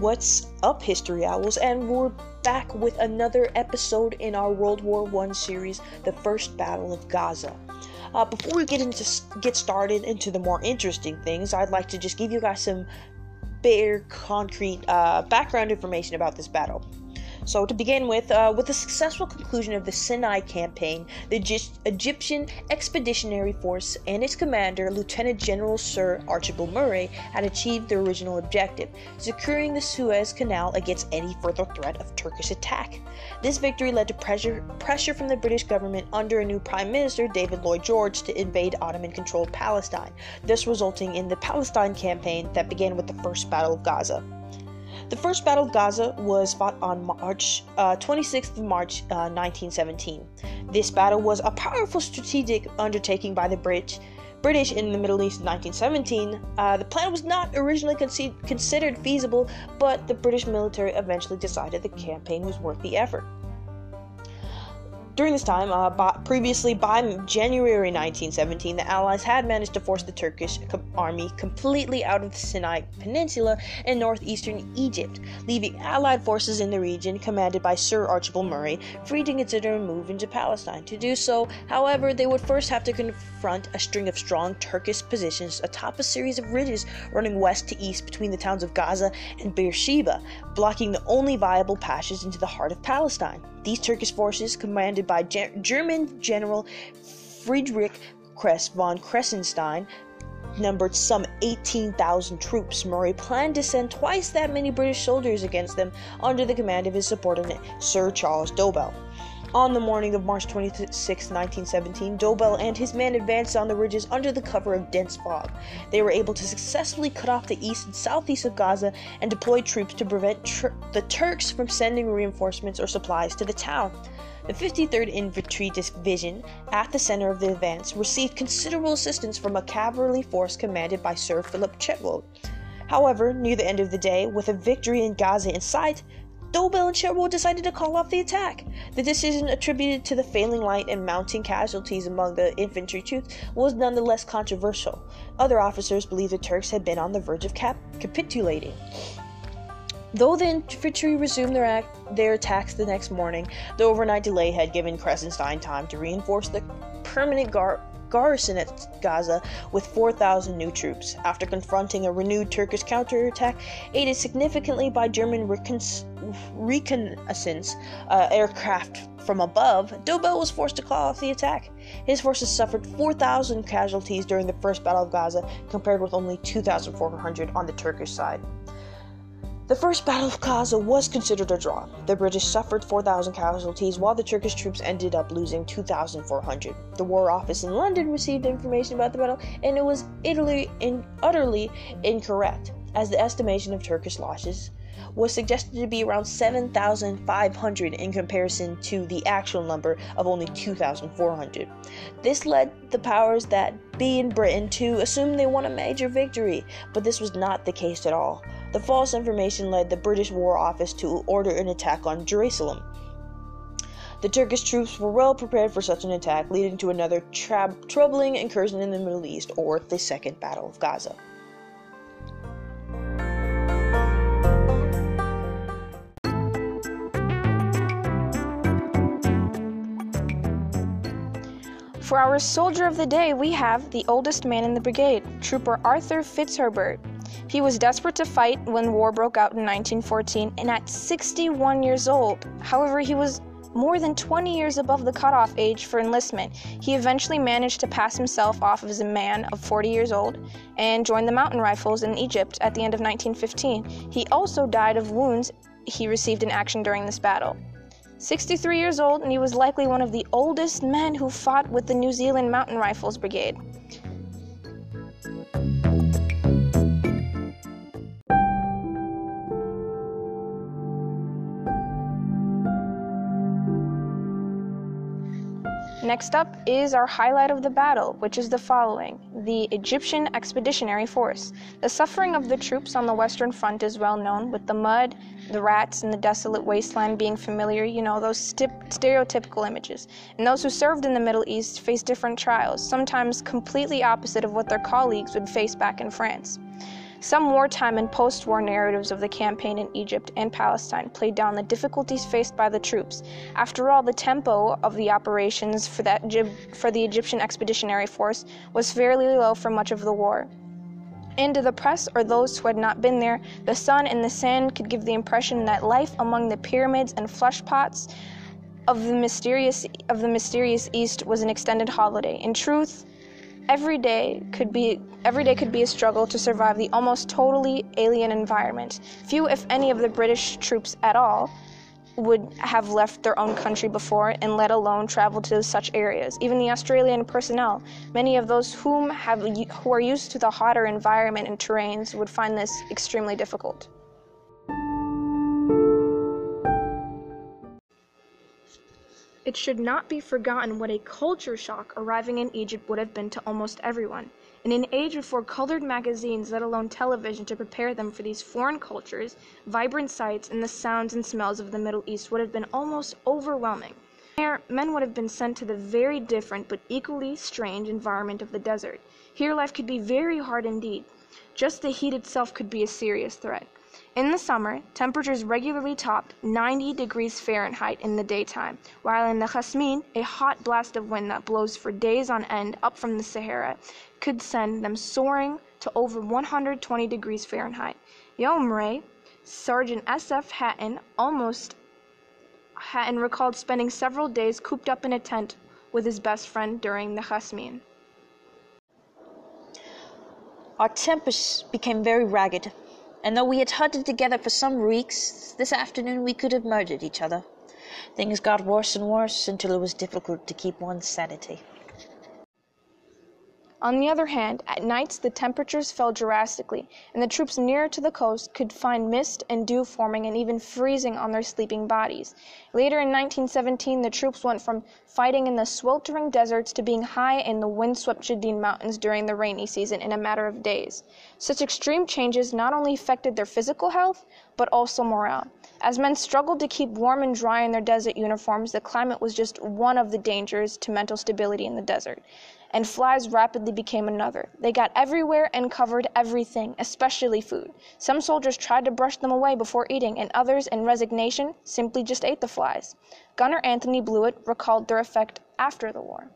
What's up, History Owls? And we're back with another episode in our World War One series, The First Battle of Gaza. Uh, before we get into get started into the more interesting things, I'd like to just give you guys some bare, concrete uh, background information about this battle. So, to begin with, uh, with the successful conclusion of the Sinai campaign, the Egyptian Expeditionary Force and its commander, Lieutenant General Sir Archibald Murray, had achieved their original objective, securing the Suez Canal against any further threat of Turkish attack. This victory led to pressure, pressure from the British government under a new Prime Minister, David Lloyd George, to invade Ottoman controlled Palestine, thus resulting in the Palestine campaign that began with the First Battle of Gaza. The First Battle of Gaza was fought on March uh, 26th of March uh, 1917. This battle was a powerful strategic undertaking by the British. British in the Middle East in 1917. Uh, the plan was not originally conce- considered feasible, but the British military eventually decided the campaign was worth the effort. During this time, uh, by, previously by January 1917, the Allies had managed to force the Turkish army completely out of the Sinai Peninsula in northeastern Egypt, leaving Allied forces in the region, commanded by Sir Archibald Murray, free to consider a move into Palestine. To do so, however, they would first have to confront a string of strong Turkish positions atop a series of ridges running west to east between the towns of Gaza and Beersheba, blocking the only viable passage into the heart of Palestine. These Turkish forces, commanded by Ge- German General Friedrich Kress von Kressenstein, numbered some 18,000 troops. Murray planned to send twice that many British soldiers against them under the command of his subordinate, Sir Charles Dobell. On the morning of March 26, 1917, Dobell and his men advanced on the ridges under the cover of dense fog. They were able to successfully cut off the east and southeast of Gaza and deploy troops to prevent tr- the Turks from sending reinforcements or supplies to the town. The 53rd Infantry Division, at the center of the advance, received considerable assistance from a cavalry force commanded by Sir Philip Chetwode. However, near the end of the day, with a victory in Gaza in sight, Dobell and Chetwode decided to call off the attack. The decision, attributed to the failing light and mounting casualties among the infantry troops, was nonetheless controversial. Other officers believed the Turks had been on the verge of cap- capitulating. Though the infantry resumed their, act- their attacks the next morning, the overnight delay had given Kressenstein time to reinforce the permanent gar- garrison at Gaza with 4,000 new troops. After confronting a renewed Turkish counterattack, aided significantly by German recon- reconnaissance uh, aircraft from above, Dobell was forced to call off the attack. His forces suffered 4,000 casualties during the First Battle of Gaza, compared with only 2,400 on the Turkish side. The First Battle of Gaza was considered a draw. The British suffered 4,000 casualties, while the Turkish troops ended up losing 2,400. The War Office in London received information about the battle, and it was utterly, in, utterly incorrect, as the estimation of Turkish losses was suggested to be around 7,500 in comparison to the actual number of only 2,400. This led the powers that be in Britain to assume they won a major victory, but this was not the case at all. The false information led the British War Office to order an attack on Jerusalem. The Turkish troops were well prepared for such an attack, leading to another tra- troubling incursion in the Middle East, or the Second Battle of Gaza. For our soldier of the day, we have the oldest man in the brigade, Trooper Arthur Fitzherbert. He was desperate to fight when war broke out in 1914 and at 61 years old. However, he was more than 20 years above the cutoff age for enlistment. He eventually managed to pass himself off as a man of 40 years old and joined the Mounted Rifles in Egypt at the end of 1915. He also died of wounds he received in action during this battle. 63 years old, and he was likely one of the oldest men who fought with the New Zealand Mounted Rifles Brigade. Next up is our highlight of the battle, which is the following the Egyptian Expeditionary Force. The suffering of the troops on the Western Front is well known, with the mud, the rats, and the desolate wasteland being familiar, you know, those stip- stereotypical images. And those who served in the Middle East faced different trials, sometimes completely opposite of what their colleagues would face back in France. Some wartime and post war narratives of the campaign in Egypt and Palestine played down the difficulties faced by the troops. After all, the tempo of the operations for, that, for the Egyptian Expeditionary Force was fairly low for much of the war. And to the press or those who had not been there, the sun and the sand could give the impression that life among the pyramids and flesh pots of the mysterious of the mysterious East was an extended holiday. In truth, every day could be every day could be a struggle to survive the almost totally alien environment. Few, if any, of the British troops at all would have left their own country before and let alone travel to such areas. Even the Australian personnel, many of those whom have who are used to the hotter environment and terrains would find this extremely difficult. It should not be forgotten what a culture shock arriving in Egypt would have been to almost everyone. In an age before colored magazines, let alone television, to prepare them for these foreign cultures, vibrant sights and the sounds and smells of the Middle East would have been almost overwhelming. There, men would have been sent to the very different but equally strange environment of the desert. Here life could be very hard indeed. Just the heat itself could be a serious threat. In the summer, temperatures regularly topped 90 degrees Fahrenheit in the daytime, while in the khamsin, a hot blast of wind that blows for days on end up from the Sahara could send them soaring to over 120 degrees Fahrenheit. Yeomanry, Sergeant S.F. Hatton, almost Hatton recalled spending several days cooped up in a tent with his best friend during the khamsin. Our tempers became very ragged and though we had hunted together for some weeks, this afternoon we could have murdered each other. Things got worse and worse until it was difficult to keep one's sanity. On the other hand, at nights the temperatures fell drastically, and the troops nearer to the coast could find mist and dew forming and even freezing on their sleeping bodies. Later in 1917 the troops went from fighting in the sweltering deserts to being high in the wind-swept Judean mountains during the rainy season in a matter of days. Such extreme changes not only affected their physical health, but also morale. As men struggled to keep warm and dry in their desert uniforms, the climate was just one of the dangers to mental stability in the desert and flies rapidly became another. They got everywhere and covered everything, especially food. Some soldiers tried to brush them away before eating, and others, in resignation, simply just ate the flies. Gunner Anthony Blewett recalled their effect after the war.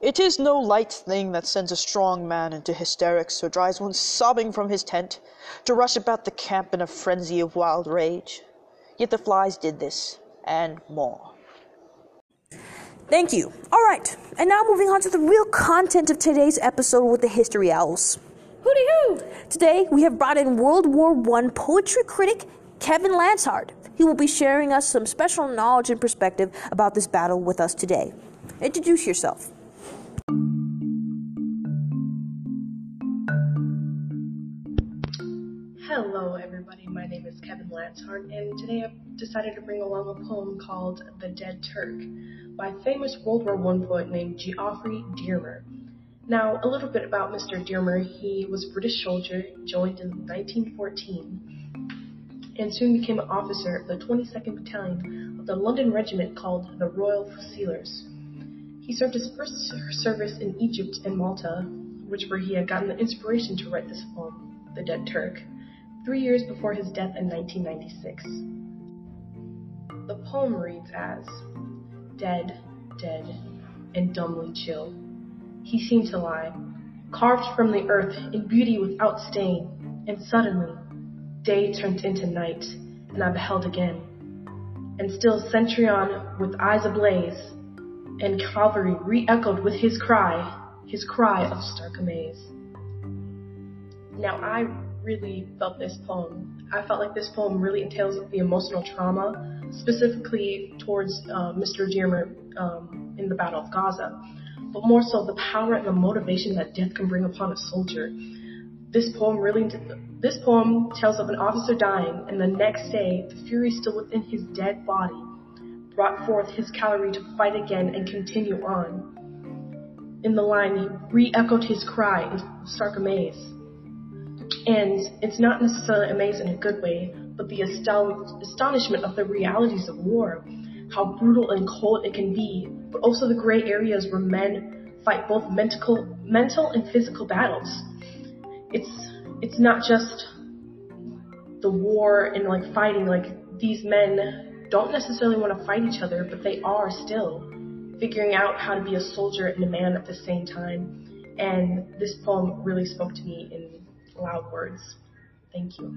It is no light thing that sends a strong man into hysterics or drives one sobbing from his tent to rush about the camp in a frenzy of wild rage. Yet the flies did this, and more. Thank you. All right, and now moving on to the real content of today's episode with the History Owls. Hooty hoo! Today we have brought in World War I poetry critic Kevin Lanshard. He will be sharing us some special knowledge and perspective about this battle with us today. Introduce yourself. Hello, everybody. My name is Kevin Lanshard, and today I've decided to bring along a poem called The Dead Turk by famous World War I poet named Geoffrey Dearmer. Now, a little bit about Mr. Dearmer. He was a British soldier, joined in 1914, and soon became an officer of the 22nd Battalion of the London Regiment called the Royal Fusiliers. He served his first service in Egypt and Malta, which where he had gotten the inspiration to write this poem, The Dead Turk, three years before his death in 1996. The poem reads as dead, dead, and dumbly chill. He seemed to lie, carved from the earth in beauty without stain, and suddenly day turned into night, and I beheld again. And still Centurion with eyes ablaze, and cavalry re-echoed with his cry, his cry of stark amaze. Now I really felt this poem. I felt like this poem really entails the emotional trauma specifically towards uh, Mr. Dearmer um, in the Battle of Gaza, but more so the power and the motivation that death can bring upon a soldier. This poem really, this poem tells of an officer dying, and the next day, the fury still within his dead body brought forth his cavalry to fight again and continue on. In the line, he re-echoed his cry in stark amaze. And it's not necessarily amaze in a good way, but the astonishment of the realities of war, how brutal and cold it can be, but also the gray areas where men fight both mental, mental and physical battles. It's it's not just the war and like fighting. Like these men don't necessarily want to fight each other, but they are still figuring out how to be a soldier and a man at the same time. And this poem really spoke to me in loud words. Thank you.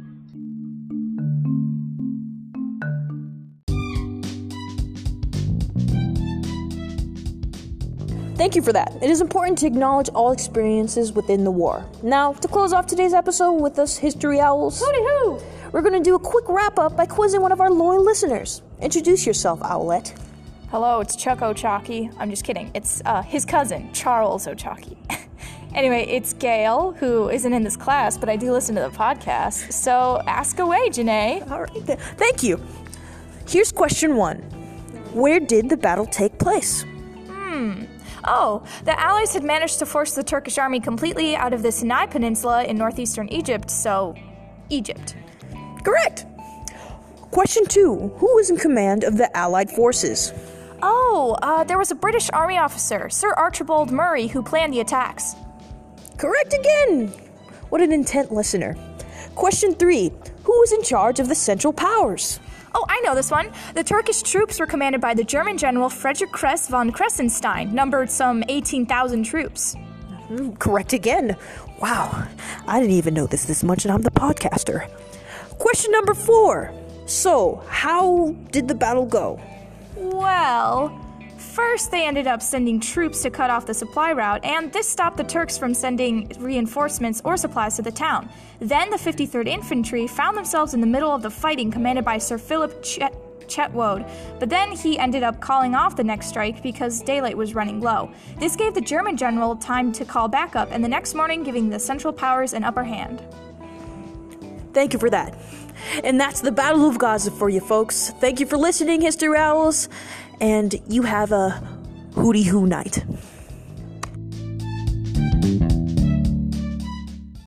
Thank you for that. It is important to acknowledge all experiences within the war. Now, to close off today's episode with us History Owls, Hooty hoo! We're going to do a quick wrap up by quizzing one of our loyal listeners. Introduce yourself, Owlette. Hello, it's Chuck Ochaki. I'm just kidding. It's uh, his cousin, Charles Ochaki. anyway, it's Gail, who isn't in this class, but I do listen to the podcast. So ask away, Janae. All right, th- thank you. Here's question one Where did the battle take place? Hmm. Oh, the Allies had managed to force the Turkish army completely out of the Sinai Peninsula in northeastern Egypt, so Egypt. Correct. Question two Who was in command of the Allied forces? Oh, uh, there was a British army officer, Sir Archibald Murray, who planned the attacks. Correct again! What an intent listener. Question three Who was in charge of the Central Powers? Oh, I know this one. The Turkish troops were commanded by the German general Friedrich Kress von Kressenstein, numbered some 18,000 troops. Correct again. Wow, I didn't even know this this much, and I'm the podcaster. Question number four. So, how did the battle go? Well, first they ended up sending troops to cut off the supply route, and this stopped the Turks from sending reinforcements or supplies to the town. Then the 53rd Infantry found themselves in the middle of the fighting, commanded by Sir Philip Chet- Chetwode, but then he ended up calling off the next strike because daylight was running low. This gave the German general time to call backup, and the next morning giving the Central Powers an upper hand. Thank you for that. And that's the Battle of Gaza for you folks. Thank you for listening, History Owls, and you have a hooty hoo night.